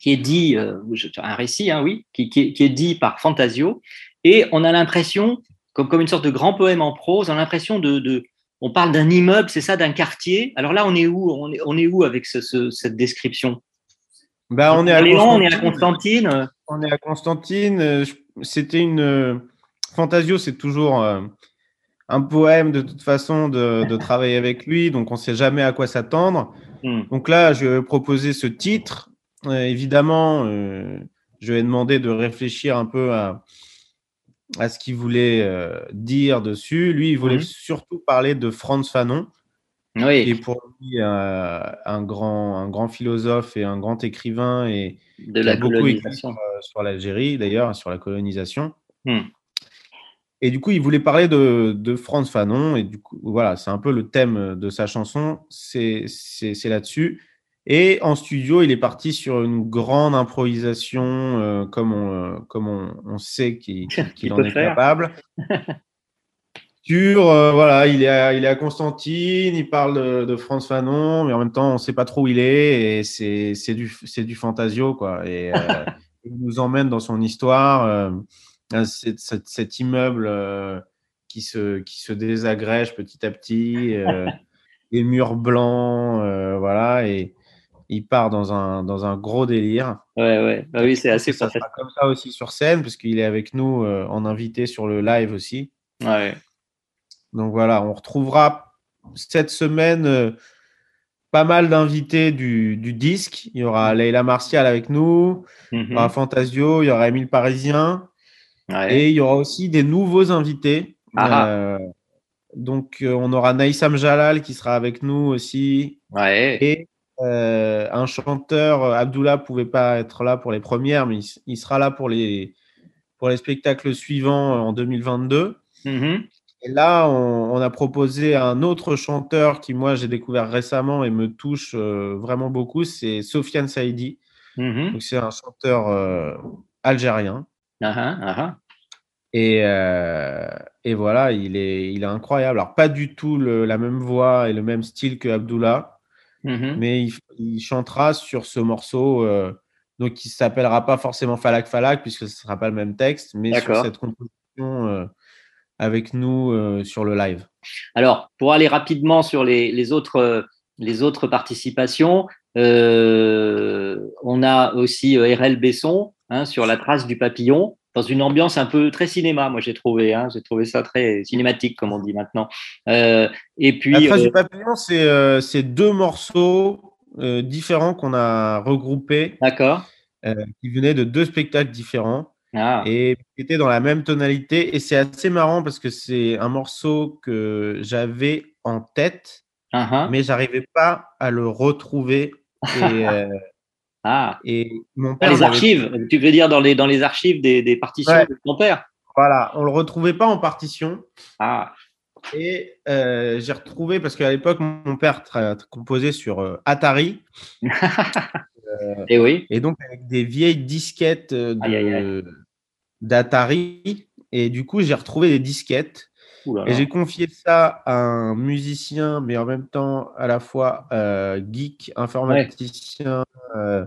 qui est dit, euh, un récit, hein, oui, qui, qui est, qui est dit par Fantasio, et on a l'impression, comme, comme une sorte de grand poème en prose, on a l'impression de, de, on parle d'un immeuble, c'est ça, d'un quartier. Alors là, on est où on est, on est où avec ce- ce- cette description? Bah, on est à Léon, on est à Constantine. On est à Constantine. euh, C'était une. euh, Fantasio, c'est toujours euh, un poème de toute façon de, de travailler avec lui, donc on ne sait jamais à quoi s'attendre. hmm. Donc là, je vais proposer ce titre. Euh, évidemment, euh, je vais demander de réfléchir un peu à, à ce qu'il voulait euh, dire dessus. Lui, il voulait Mhm. surtout parler de Franz Fanon, Oui, est pour lui euh, un, grand, un grand philosophe et un grand écrivain et de la a beaucoup écrit sur, euh, sur l'Algérie, d'ailleurs, sur la colonisation. Hmm. Et du coup, il voulait parler de, de Franz Fanon. Et du coup, voilà, c'est un peu le thème de sa chanson. C'est là-dessus. Et en studio, il est parti sur une grande improvisation, euh, comme, on, comme on, on sait qu'il *laughs* Qu'il en est capable. *laughs* Sur, euh, voilà, il est, à, il est à Constantine, il parle de, de Franz Fanon, mais en même temps, on ne sait pas trop où il est, et c'est c'est du, c'est du fantasio, quoi. Et euh, *laughs* il nous emmène dans son histoire, euh, cet, immeuble qui, se, qui se désagrège petit à petit, *laughs* les murs blancs, voilà, et il part dans un, dans un gros délire. Ouais, ouais. Bah oui, c'est assez ça sera comme ça aussi sur scène, parce qu'il est avec nous en invité sur le live aussi. Ouais. Donc voilà, on retrouvera cette semaine euh, pas mal d'invités du, du disque. Il y aura Leila Martial avec nous, il y aura Fantasio, il y aura Émile Parisien Ouais. et il y aura aussi des nouveaux invités. Ah. Euh, donc euh, on aura Naïsam Jalal qui sera avec nous aussi Ouais. et euh, un chanteur, Abdullah pouvait pas être là pour les premières, mais il, sera là pour les, pour les spectacles suivants en 2022. Mhm. Et là, on, on a proposé un autre chanteur qui, moi, j'ai découvert récemment et me touche euh, vraiment beaucoup, c'est Sofiane Saïdi. Mhm. Donc, c'est un chanteur euh, algérien. Ah, ah, ah. Et, euh, et voilà, il est, il est incroyable. Alors, pas du tout le- la même voix et le même style que Abdullah, Mhm. mais il, il chantera sur ce morceau, donc qui s'appellera pas forcément Falak Falak, puisque ce ne sera pas le même texte, mais sur cette composition avec nous euh, sur le live. Alors, pour aller rapidement sur les, les autres, euh, les autres participations, euh, on a aussi RL Besson hein, sur La trace du papillon, dans une ambiance un peu très cinéma, moi j'ai trouvé. Hein, j'ai trouvé ça très cinématique, comme on dit maintenant. Euh, et puis, La trace du papillon, c'est deux morceaux différents qu'on a regroupés, d'accord. qui venaient de deux spectacles différents Ah, et qui étaient dans la même tonalité. Et c'est assez marrant parce que c'est un morceau que j'avais en tête, ah, ah. mais j'arrivais pas à le retrouver. Et, euh, *laughs* Ah. et mon Dans père les l'avait archives, tu veux dire dans les, dans les archives des, des partitions Ouais. de ton père? Voilà, on le retrouvait pas en partition. Ah, Et euh, j'ai retrouvé, parce qu'à l'époque, mon père composait sur euh, Atari. *laughs* et oui. Et donc, avec des vieilles disquettes euh, d'Atari. Et du coup, j'ai retrouvé des disquettes. Là Et j'ai confié ça à un musicien, mais en même temps à la fois euh, geek, informaticien, euh,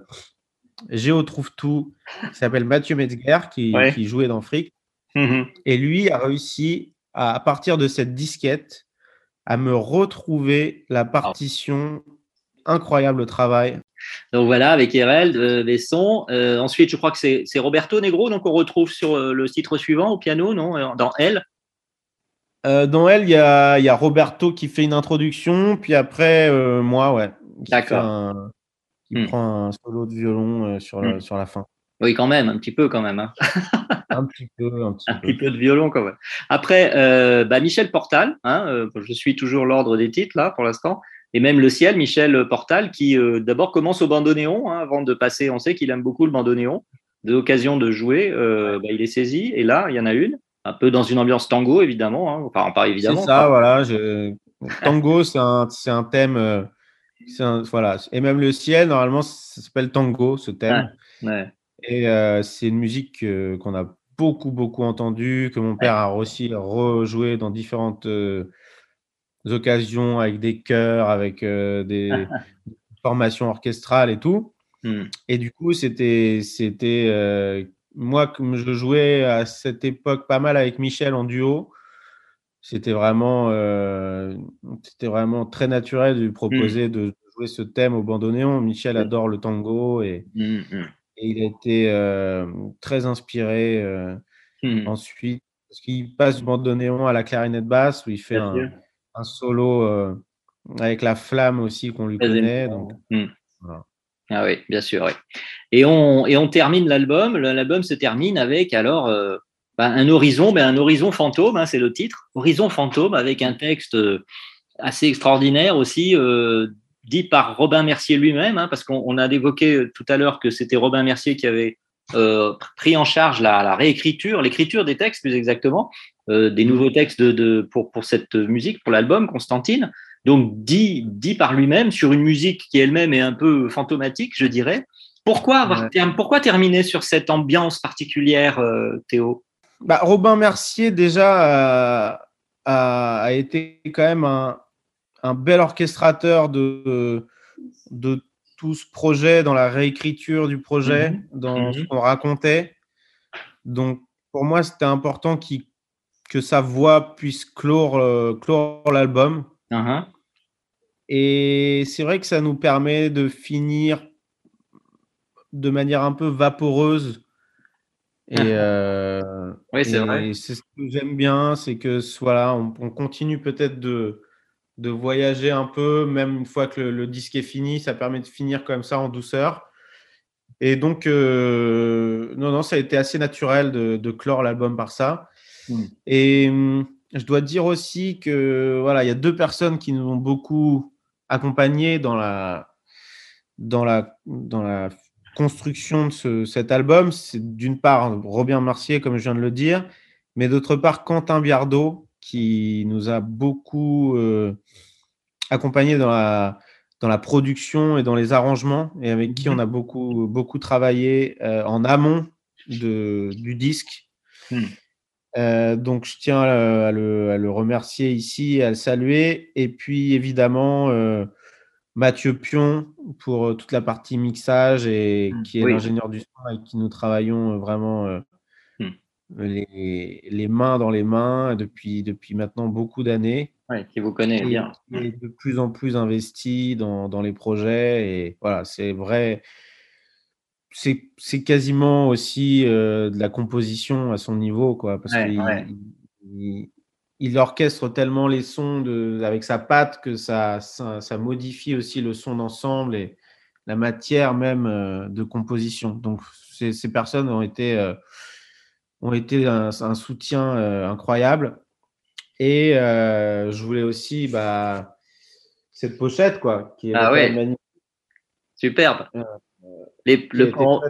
Géo trouve tout, qui s'appelle Mathieu Metzger, qui, Ouais. qui jouait dans Frick. Mhm. Et lui a réussi, à, à partir de cette disquette, à me retrouver la partition. Incroyable travail. Donc voilà, avec Ereld, euh, les sons. Euh, ensuite, je crois que c'est Roberto Negro, donc on retrouve sur euh, le titre suivant au piano, non Euh, Dans Elle. Euh, dans elle, il y a, il y a Roberto qui fait une introduction, puis après, euh, moi, ouais. D'accord. Qui Hmm. prend un solo de violon sur, le- Hmm. sur la fin. Oui, quand même, un petit peu quand même. hein. *laughs* Un petit peu, un petit *laughs* un peu. petit peu de violon quand même. Après, euh, bah, Michel Portal, hein, euh, je suis toujours l'ordre des titres là pour l'instant, et même le ciel, Michel Portal, qui euh, d'abord commence au bandoneon, hein, avant de passer, on sait qu'il aime beaucoup le bandoneon, de l'occasion de jouer, euh, bah, il est saisi, et là, il y en a une, un peu dans une ambiance tango évidemment, hein, enfin pas évidemment. C'est ça, voilà. je- *laughs* Tango, c'est un, un thème. euh, un- voilà. Et même le ciel, normalement, ça s'appelle tango, ce thème. Ouais. Et euh, c'est une musique qu'on a beaucoup, beaucoup entendue, que mon père a aussi rejoué dans différentes occasions, avec des chœurs, avec euh, des *laughs* formations orchestrales et tout. Hmm. Et du coup, c'était, c'était euh, moi, comme je jouais à cette époque pas mal avec Michel en duo, c'était vraiment, euh, c'était vraiment très naturel de lui proposer de jouer ce thème au bandoneon. Michel adore le tango et, Hmm, hmm. et il a été très inspiré Hmm. ensuite parce qu'il passe du bandoneon à la clarinette basse où il fait Bien sûr. Un, solo euh, avec la flamme aussi qu'on lui connaît. Donc, Hmm. voilà. Ah oui, bien sûr, oui. Et on, et on termine l'album. L'album se termine avec alors euh, ben, un horizon, ben, un horizon fantôme, hein, c'est le titre. Horizon fantôme avec un texte euh, assez extraordinaire aussi, euh, dit par Robin Mercier lui-même, hein, parce qu'on on a évoqué tout à l'heure que c'était Robin Mercier qui avait euh, pris en charge la, la réécriture, l'écriture des textes plus exactement, euh, des nouveaux textes de, de- pour, pour cette musique, pour l'album Constantine. Donc dit, dit par lui-même sur une musique qui elle-même est un peu fantomatique, je dirais. Pourquoi, avoir Ouais. term- pourquoi terminer sur cette ambiance particulière, euh, Théo? Bah, Robin Mercier, déjà, a, a- a été quand même un, un bel orchestrateur de, de tout ce projet, dans la réécriture du projet, Mhm. dans ce Mhm. qu'on racontait. Donc, pour moi, c'était important qu'il- que sa voix puisse clore, euh, clore l'album. Uhum. Et c'est vrai que ça nous permet de finir de manière un peu vaporeuse. Et, euh, Oui, c'est vrai. c'est ce que j'aime bien, c'est que voilà, on, on continue peut-être de, de voyager un peu, même une fois que le, le disque est fini, ça permet de finir comme ça en douceur. Et donc, euh, non, non, ça a été assez naturel de, de clore l'album par ça. Mm. Et hum, je dois dire aussi que voilà, il y a deux personnes qui nous ont beaucoup accompagnés dans la, dans la, dans la construction de ce- cet album. C'est d'une part Robin Mercier, comme je viens de le dire, mais d'autre part Quentin Biardot, qui nous a beaucoup euh, accompagnés dans la, dans la production et dans les arrangements, et avec qui on a beaucoup, beaucoup travaillé euh, en amont de, du disque. Hmm. Euh, donc, je tiens à, à le, à le remercier ici, à le saluer. Et puis, évidemment, euh, Mathieu Pion pour euh, toute la partie mixage et Mm, qui est oui. l'ingénieur du son avec qui nous travaillons euh, vraiment euh, Mm. les, les mains dans les mains depuis, depuis maintenant beaucoup d'années. Ouais, qui vous connaît Et bien. qui est de plus en plus investi dans, dans les projets. Et voilà, c'est vrai. C'est quasiment aussi euh, de la composition à son niveau, quoi. Parce Ouais, qu'il ouais. il, il orchestre tellement les sons de, avec sa patte que ça, ça, ça modifie aussi le son d'ensemble et la matière même euh, de composition. Donc, ces, ces personnes ont été, euh, ont été un, un soutien incroyable. Et je voulais aussi bah, cette pochette, quoi, qui est Ah ouais. magnifique, Superbe. Les, le, par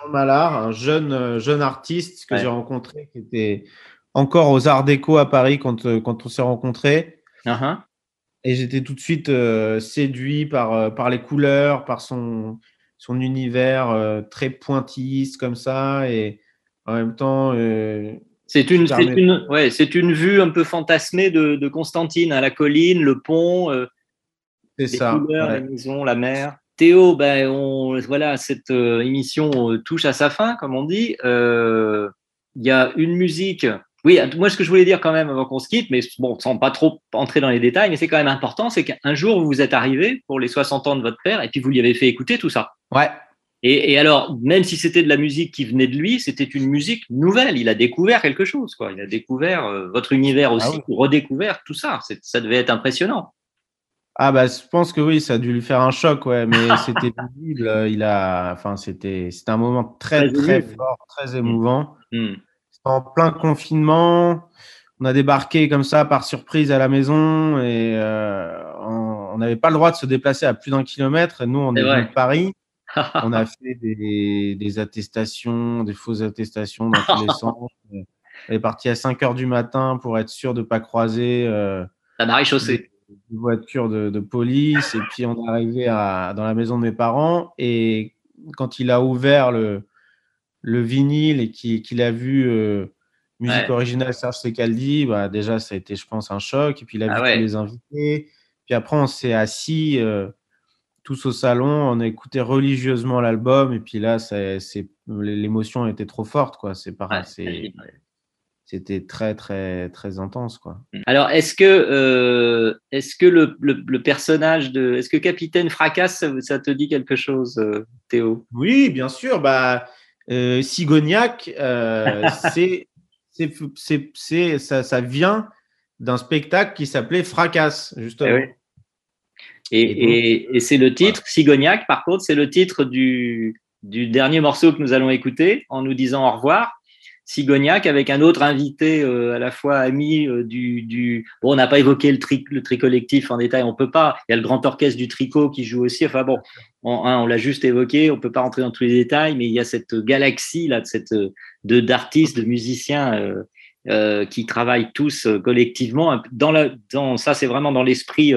Jean Mallard, un jeune, euh, jeune artiste que Ouais. j'ai rencontré, qui était encore aux Arts Déco à Paris quand, euh, quand on s'est rencontrés. Uhum. Et j'étais tout de suite euh, séduit par, par les couleurs, par son, son univers euh, très pointilliste comme ça. Et en même temps, euh, C'est une, une, ouais, c'est une vue un peu fantasmée de, de Constantine, à la colline, le pont, C'est les ça. couleurs, ouais. la maison, la mer. Théo, ben, on, voilà, cette euh, émission euh, touche à sa fin, comme on dit. Euh, Il y a une musique. Oui, moi, ce que je voulais dire quand même avant qu'on se quitte, mais bon, sans pas trop entrer dans les détails, mais c'est quand même important, c'est qu'un jour, vous êtes arrivé pour les 60 ans de votre père, et puis vous lui avez fait écouter tout ça. Ouais. Et, et alors, même si c'était de la musique qui venait de lui, c'était une musique nouvelle. Il a découvert quelque chose, quoi. Il a découvert euh, votre univers aussi, Ah oui. redécouvert tout ça. Ça devait être impressionnant. Ah bah je pense que oui, ça a dû lui faire un choc, ouais, mais *laughs* c'était visible. euh, Il a, enfin c'était, c'était un moment très Très fort, très émouvant. Hmm. C'était en plein confinement. On a débarqué comme ça par surprise à la maison et euh, on n'avait pas le droit de se déplacer à plus d'un kilomètre. Et nous, on est venu de Paris. *laughs* On a fait des, des attestations, des fausses attestations dans tous les *laughs* sens. On est parti à 5 heures du matin pour être sûr de ne pas croiser. euh, La marée chaussée. Voiture de, de police et puis on est arrivé à, dans la maison de mes parents et quand il a ouvert le, le vinyle et qu'il a vu euh, musique Ouais. originale Serge Secaldi, bah déjà ça a été je pense un choc et puis il a Ah vu ouais. tous les invités puis après on s'est assis euh, tous au salon on a écouté religieusement l'album et puis là l'émotion était trop forte quoi c'est ouais. C'était très très très intense quoi Alors, est-ce que, euh, est-ce que le, le- le personnage de, est-ce que Capitaine Fracasse, ça, ça te dit quelque chose, euh, Théo? Oui, bien sûr. Bah, euh, Sigognac, euh, *laughs* c'est, c'est, c'est, ça, ça vient d'un spectacle qui s'appelait Fracasse, justement. Eh oui. Et, et- et c'est le titre, Sigognac, par contre, c'est le titre du, du dernier morceau que nous allons écouter en nous disant au revoir. Sigognac avec un autre invité euh, à la fois ami euh, du, du bon on n'a pas évoqué le tri le collectif en détail on peut pas. Il y a le grand orchestre du tricot qui joue aussi. Enfin bon on, hein, on l'a juste évoqué on peut pas rentrer dans tous les détails mais il y a cette galaxie là de cette de d'artistes de musiciens euh, qui travaillent tous collectivement. Dans la dans ça c'est vraiment dans l'esprit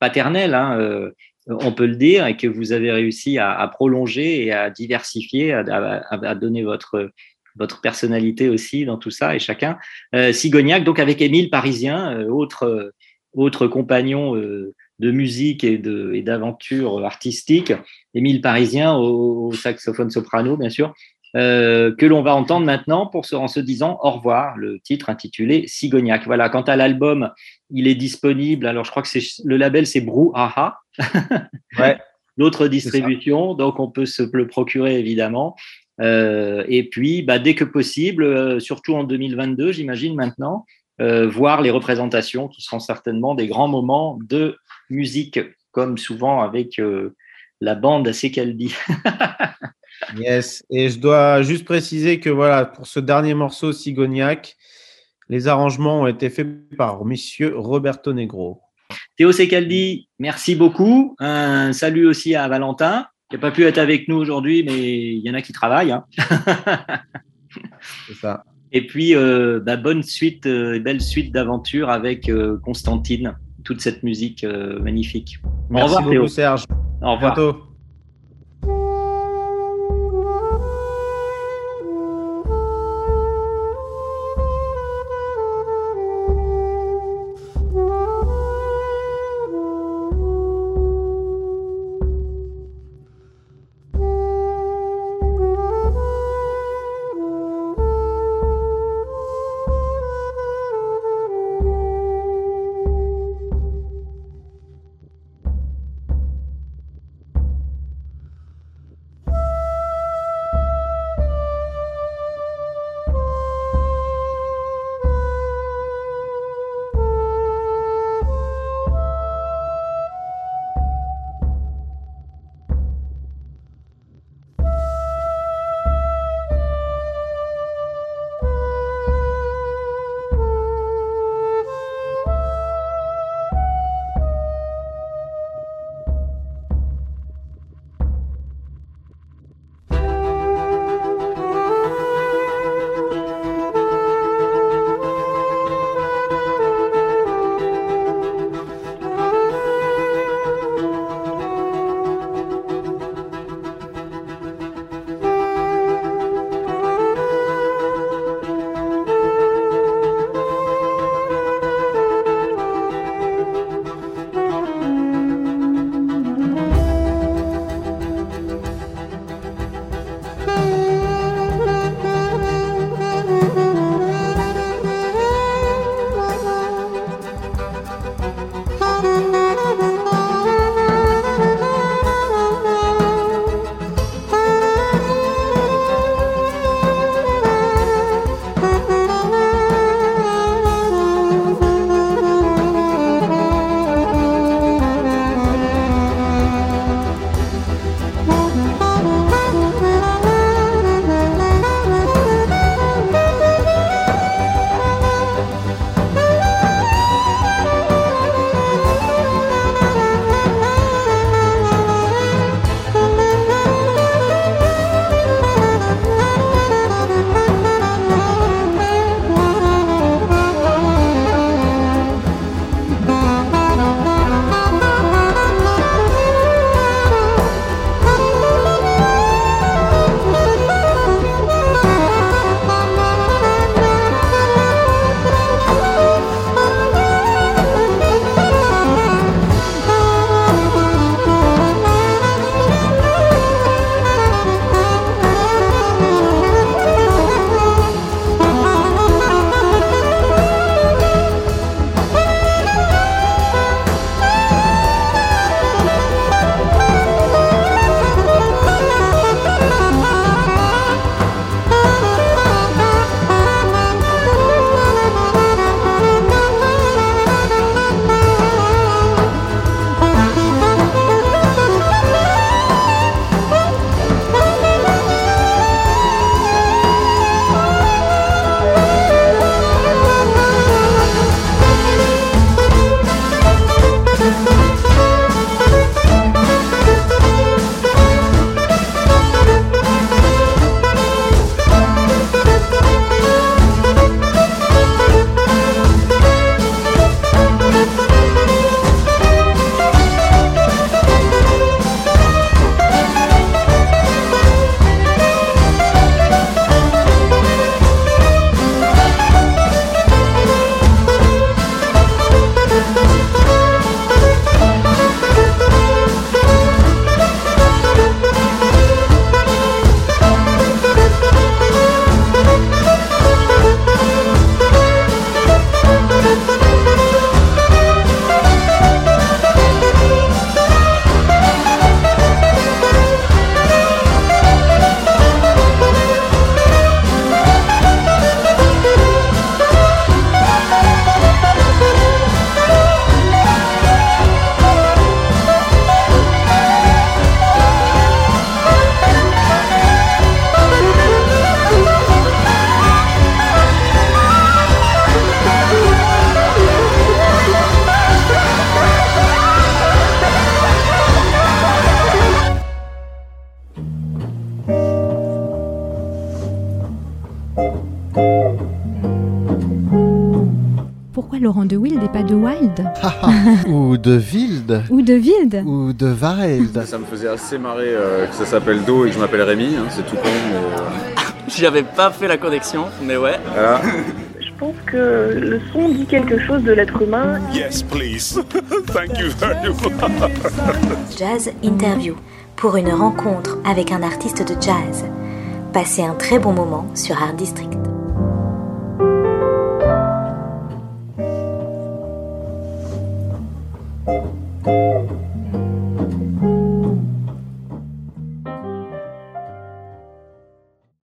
paternel hein, on peut le dire et que vous avez réussi à, prolonger et à diversifier à, à donner votre votre personnalité aussi dans tout ça et chacun. Euh, Sigognac, donc avec Émile Parisien, euh, autre, euh, autre compagnon euh, de musique et de et d'aventure artistique, Émile Parisien au, au saxophone soprano, bien sûr, euh, que l'on va entendre maintenant pour se, en se disant au revoir, le titre intitulé Sigognac. Voilà, quant à l'album, il est disponible, alors je crois que c'est le label c'est Brouhaha. Ouais. *laughs* D'autres distributions, donc on peut se le procurer évidemment. Euh, et puis, bah, dès que possible, euh, surtout en 2022, j'imagine maintenant, euh, voir les représentations qui seront certainement des grands moments de musique, comme souvent avec la bande à Secaldi. *laughs* Yes. Et je dois juste préciser que voilà, pour ce dernier morceau, Sigognac, les arrangements ont été faits par monsieur Roberto Negro. Théo Secaldi, merci beaucoup. Un salut aussi à Valentin, qui n'a pas pu être avec nous aujourd'hui, mais il y en a qui travaillent. Hein. *laughs* C'est ça. Et puis, euh, bah, bonne suite, euh, belle suite d'aventures avec euh, Constantine, toute cette musique magnifique. Merci Au revoir, beaucoup, Théo. Serge. Au À revoir. bientôt. Ou de Wild Ou de Wild. Ça me faisait assez marrer euh, que ça s'appelle Do et que je m'appelle Rémi, hein, c'est tout con, mais euh, *laughs* J'avais pas fait la connexion, mais ouais. voilà. Je pense que le son dit quelque chose de l'être humain. Yes, please. *laughs* Thank you very much. *laughs* Jazz Interview pour une rencontre avec un artiste de jazz. Passez un très bon moment sur Art District.